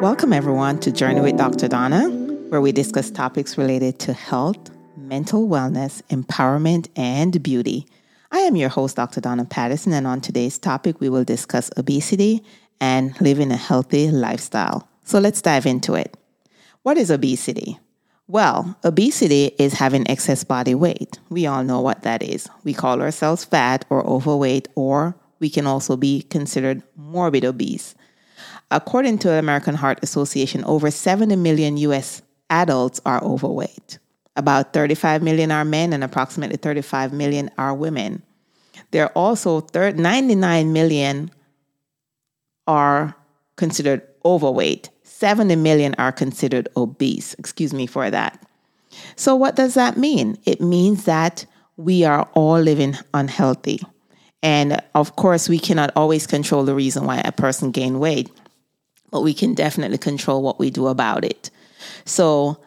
Welcome, everyone, to Journey with Dr. Donna, where we discuss topics related to health, mental wellness, empowerment, and beauty. I am your host, Dr. Donna Patterson, and on today's topic, we will discuss obesity and living a healthy lifestyle. So let's dive into it. What is obesity? Well, obesity is having excess body weight. We all know what that is. We call ourselves fat or overweight, or we can also be considered morbid obese. According to the American Heart Association, over 70 million US adults are overweight. About 35 million are men and approximately 35 million are women. There are also 99 million are considered overweight. 70 million are considered obese. Excuse me for that. So, what does that mean? It means that we are all living unhealthy. And of course, we cannot always control the reason why a person gained weight, but we can definitely control what we do about it. So,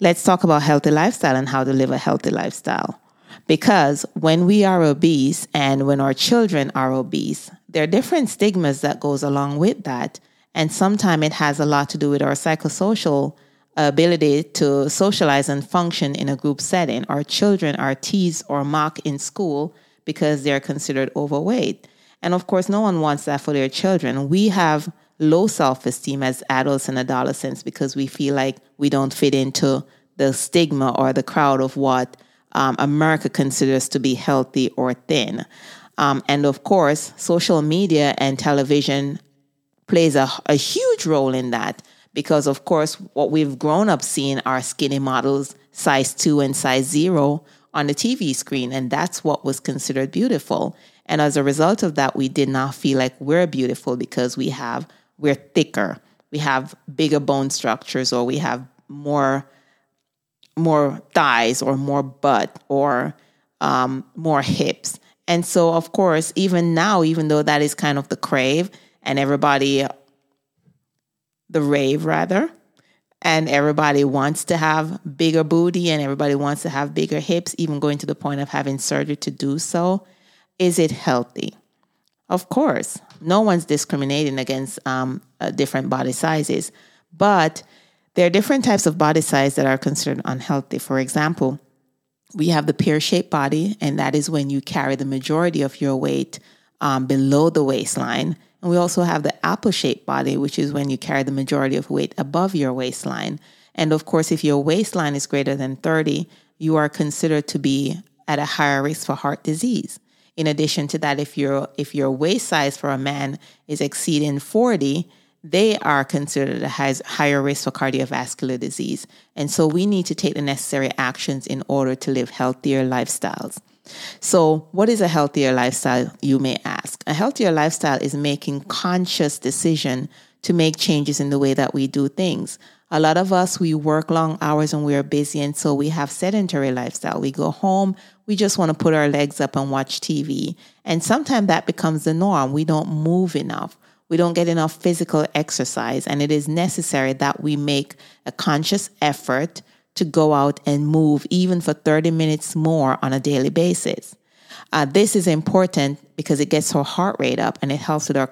let's talk about healthy lifestyle and how to live a healthy lifestyle. Because when we are obese and when our children are obese, there are different stigmas that goes along with that. And sometimes it has a lot to do with our psychosocial ability to socialize and function in a group setting. Our children are teased or mocked in school because they're considered overweight. And of course, no one wants that for their children. We have low self esteem as adults and adolescents because we feel like we don't fit into the stigma or the crowd of what um, America considers to be healthy or thin. Um, and of course, social media and television plays a, a huge role in that because, of course, what we've grown up seeing are skinny models, size two and size zero, on the TV screen. And that's what was considered beautiful. And as a result of that, we did not feel like we're beautiful because we have, we're thicker, we have bigger bone structures, or we have more more thighs or more butt or um, more hips. And so, of course, even now, even though that is kind of the crave and everybody, the rave rather, and everybody wants to have bigger booty and everybody wants to have bigger hips, even going to the point of having surgery to do so, is it healthy? Of course, no one's discriminating against um, uh, different body sizes, but there are different types of body size that are considered unhealthy. For example, we have the pear shaped body, and that is when you carry the majority of your weight um, below the waistline. And we also have the apple shaped body, which is when you carry the majority of weight above your waistline. And of course, if your waistline is greater than 30, you are considered to be at a higher risk for heart disease. In addition to that, if your if your waist size for a man is exceeding 40, they are considered a higher risk for cardiovascular disease. And so we need to take the necessary actions in order to live healthier lifestyles. So, what is a healthier lifestyle, you may ask? A healthier lifestyle is making conscious decision to make changes in the way that we do things. A lot of us, we work long hours and we are busy, and so we have sedentary lifestyle. We go home, we just want to put our legs up and watch TV. And sometimes that becomes the norm. We don't move enough we don't get enough physical exercise, and it is necessary that we make a conscious effort to go out and move even for 30 minutes more on a daily basis. Uh, this is important because it gets our heart rate up and it helps with our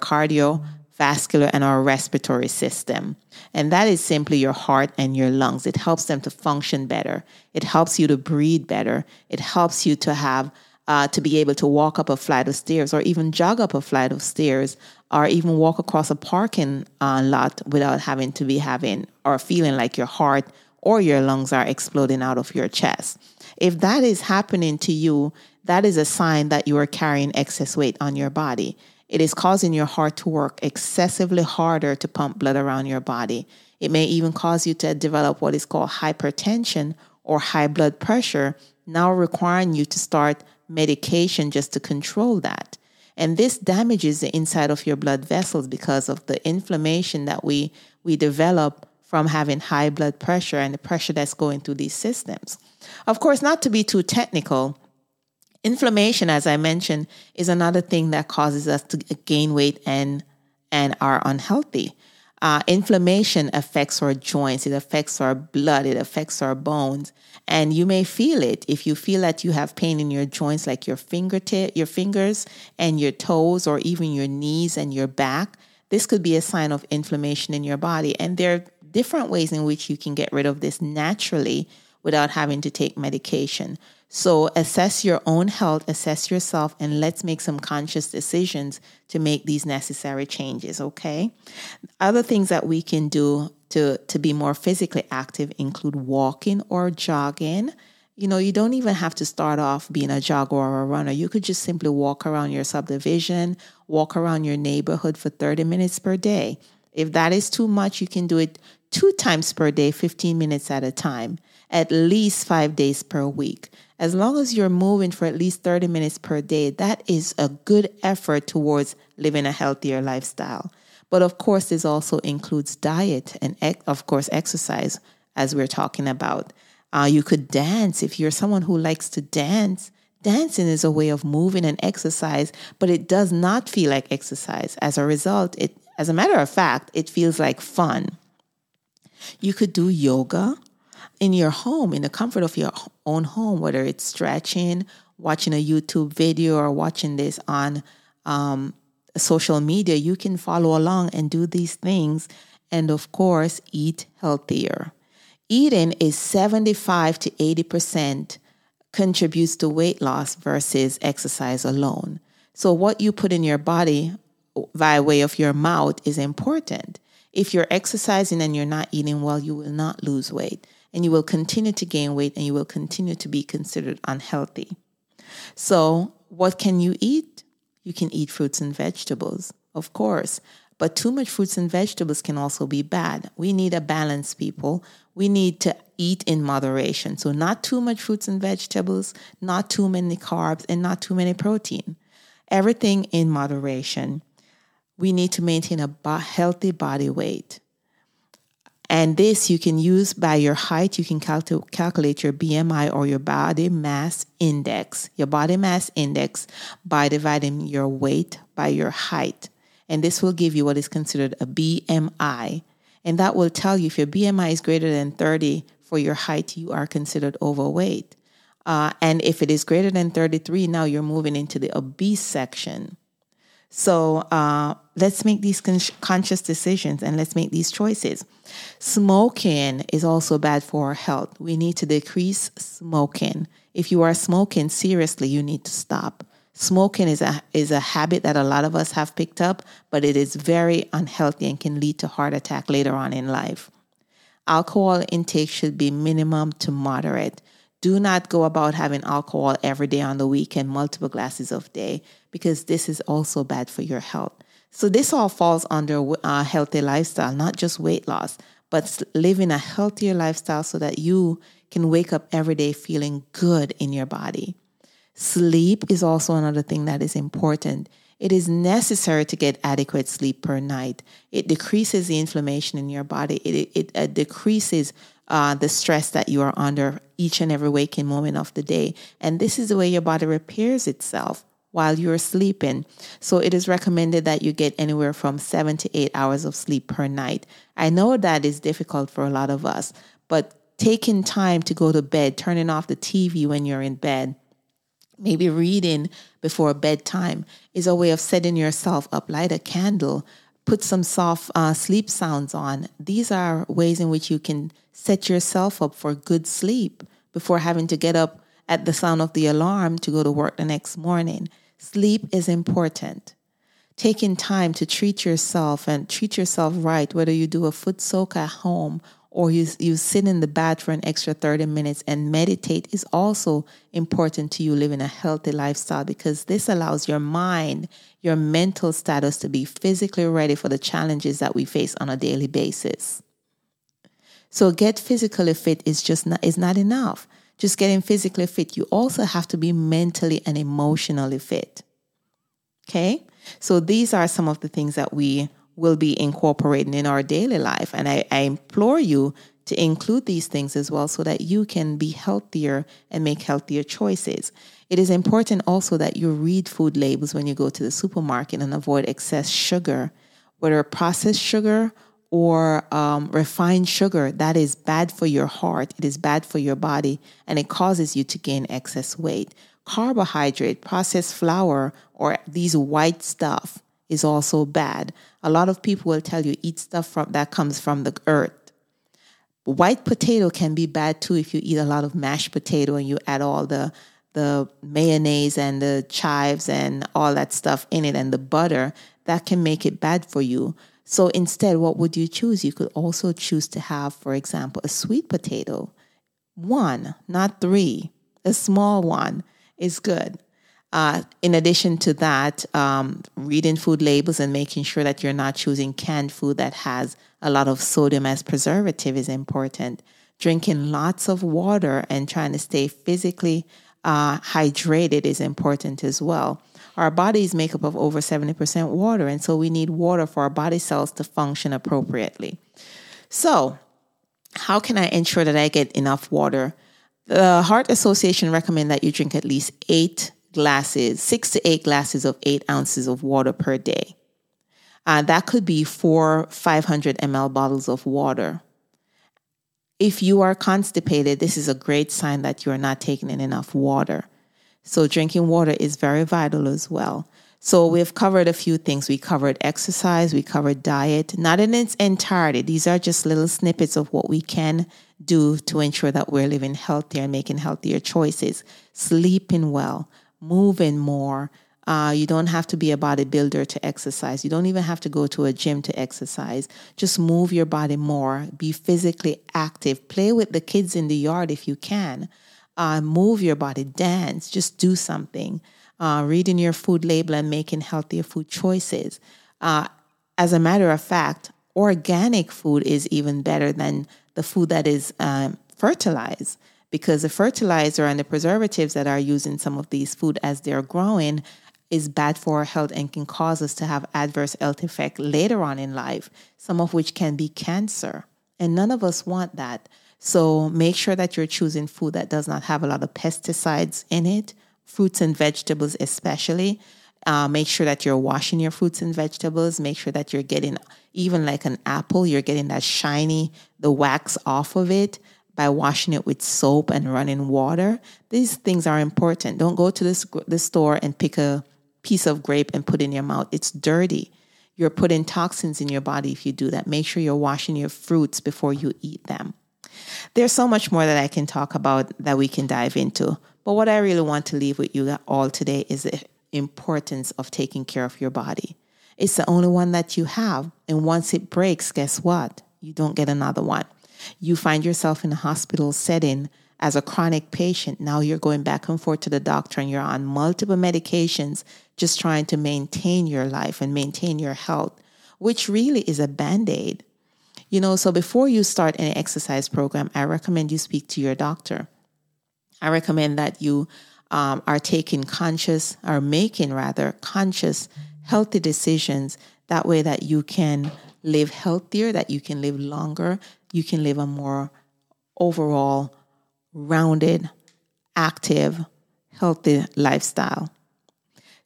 cardiovascular and our respiratory system. And that is simply your heart and your lungs. It helps them to function better. It helps you to breathe better. It helps you to have uh, to be able to walk up a flight of stairs or even jog up a flight of stairs or even walk across a parking uh, lot without having to be having or feeling like your heart or your lungs are exploding out of your chest. If that is happening to you, that is a sign that you are carrying excess weight on your body. It is causing your heart to work excessively harder to pump blood around your body. It may even cause you to develop what is called hypertension or high blood pressure, now requiring you to start medication just to control that. And this damages the inside of your blood vessels because of the inflammation that we, we develop from having high blood pressure and the pressure that's going through these systems. Of course, not to be too technical, inflammation, as I mentioned, is another thing that causes us to gain weight and, and are unhealthy. Uh, inflammation affects our joints, it affects our blood, it affects our bones, and you may feel it if you feel that you have pain in your joints, like your fingertip, your fingers, and your toes, or even your knees and your back. this could be a sign of inflammation in your body. And there are different ways in which you can get rid of this naturally without having to take medication. So assess your own health, assess yourself, and let's make some conscious decisions to make these necessary changes, okay? Other things that we can do to, to be more physically active include walking or jogging. You know, you don't even have to start off being a jogger or a runner. You could just simply walk around your subdivision, walk around your neighborhood for 30 minutes per day. If that is too much, you can do it two times per day, 15 minutes at a time, at least five days per week. As long as you're moving for at least 30 minutes per day, that is a good effort towards living a healthier lifestyle. But of course, this also includes diet and, of course, exercise, as we're talking about. Uh, you could dance if you're someone who likes to dance. Dancing is a way of moving and exercise, but it does not feel like exercise. As a result, it, as a matter of fact, it feels like fun. You could do yoga in your home, in the comfort of your own home, whether it's stretching, watching a YouTube video, or watching this on um, social media, you can follow along and do these things. And of course, eat healthier. Eating is 75 to 80% contributes to weight loss versus exercise alone. So, what you put in your body via way of your mouth is important. If you're exercising and you're not eating well, you will not lose weight and you will continue to gain weight and you will continue to be considered unhealthy. So, what can you eat? You can eat fruits and vegetables, of course, but too much fruits and vegetables can also be bad. We need a balance, people. We need to eat in moderation. So, not too much fruits and vegetables, not too many carbs, and not too many protein. Everything in moderation. We need to maintain a healthy body weight. And this you can use by your height. You can cal- calculate your BMI or your body mass index, your body mass index by dividing your weight by your height. And this will give you what is considered a BMI. And that will tell you if your BMI is greater than 30 for your height, you are considered overweight. Uh, and if it is greater than 33, now you're moving into the obese section. So uh, let's make these con- conscious decisions and let's make these choices. Smoking is also bad for our health. We need to decrease smoking. If you are smoking, seriously, you need to stop. Smoking is a is a habit that a lot of us have picked up, but it is very unhealthy and can lead to heart attack later on in life. Alcohol intake should be minimum to moderate. Do not go about having alcohol every day on the weekend, multiple glasses of day, because this is also bad for your health. So this all falls under a healthy lifestyle, not just weight loss, but living a healthier lifestyle so that you can wake up every day feeling good in your body. Sleep is also another thing that is important. It is necessary to get adequate sleep per night. It decreases the inflammation in your body. It, it, it uh, decreases uh, the stress that you are under each and every waking moment of the day. And this is the way your body repairs itself while you're sleeping. So it is recommended that you get anywhere from seven to eight hours of sleep per night. I know that is difficult for a lot of us, but taking time to go to bed, turning off the TV when you're in bed, maybe reading before bedtime is a way of setting yourself up. Light a candle, put some soft uh, sleep sounds on. These are ways in which you can set yourself up for good sleep before having to get up at the sound of the alarm to go to work the next morning. Sleep is important. Taking time to treat yourself and treat yourself right, whether you do a foot soak at home or you, you sit in the bath for an extra 30 minutes and meditate is also important to you living a healthy lifestyle because this allows your mind, your mental status to be physically ready for the challenges that we face on a daily basis. So get physically fit is just not, is not enough. Just getting physically fit, you also have to be mentally and emotionally fit. Okay? So these are some of the things that we will be incorporating in our daily life. And I, I, implore you to include these things as well so that you can be healthier and make healthier choices. It is important also that you read food labels when you go to the supermarket and avoid excess sugar, whether processed sugar or um, refined sugar, that is bad for your heart, it is bad for your body, and it causes you to gain excess weight. Carbohydrate, processed flour, or these white stuff is also bad. A lot of people will tell you eat stuff from that comes from the earth. White potato can be bad too if you eat a lot of mashed potato and you add all the the mayonnaise and the chives and all that stuff in it and the butter. That can make it bad for you. So instead, what would you choose? You could also choose to have, for example, a sweet potato. One, not three. A small one is good. Uh, in addition to that, um, reading food labels and making sure that you're not choosing canned food that has a lot of sodium as preservative is important. Drinking lots of water and trying to stay physically uh, hydrated is important as well. Our bodies make up of over 70% water, and so we need water for our body cells to function appropriately. So, how can I ensure that I get enough water? The Heart Association recommend that you drink at least eight glasses, six to eight glasses of eight ounces of water per day. Uh, that could be four 500 ml bottles of water. If you are constipated, this is a great sign that you are not taking in enough water. So, drinking water is very vital as well. So, we've covered a few things. We covered exercise, we covered diet, not in its entirety. These are just little snippets of what we can do to ensure that we're living healthier and making healthier choices. Sleeping well, moving more. Uh, you don't have to be a bodybuilder to exercise. You don't even have to go to a gym to exercise. Just move your body more. Be physically active. Play with the kids in the yard if you can. Uh, move your body. Dance. Just do something. Uh, reading your food label and making healthier food choices. Uh, as a matter of fact, organic food is even better than the food that is um, fertilized because the fertilizer and the preservatives that are used in some of these food as they're growing is bad for our health and can cause us to have adverse health effect later on in life, some of which can be cancer. And none of us want that. So make sure that you're choosing food that does not have a lot of pesticides in it, fruits and vegetables especially. Uh, make sure that you're washing your fruits and vegetables. Make sure that you're getting, even like an apple, you're getting that shiny, the wax off of it by washing it with soap and running water. These things are important. Don't go to this, the store and pick a piece of grape and put in your mouth. It's dirty. You're putting toxins in your body if you do that. Make sure you're washing your fruits before you eat them. There's so much more that I can talk about that we can dive into. But what I really want to leave with you all today is the importance of taking care of your body. It's the only one that you have. And once it breaks, guess what? You don't get another one. You find yourself in a hospital setting as a chronic patient. Now you're going back and forth to the doctor and you're on multiple medications just trying to maintain your life and maintain your health, which really is a band aid. You know, so before you start any exercise program, I recommend you speak to your doctor. I recommend that you um, are taking conscious, or making rather conscious, healthy decisions. That way, that you can live healthier, that you can live longer, you can live a more overall rounded, active, healthy lifestyle.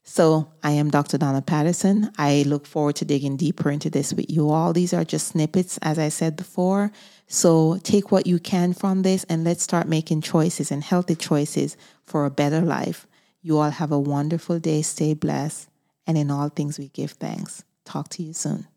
So, I am Dr. Donna Patterson. I look forward to digging deeper into this with you all. These are just snippets, as I said before. So, take what you can from this and let's start making choices and healthy choices for a better life. You all have a wonderful day. Stay blessed. And in all things, we give thanks. Talk to you soon.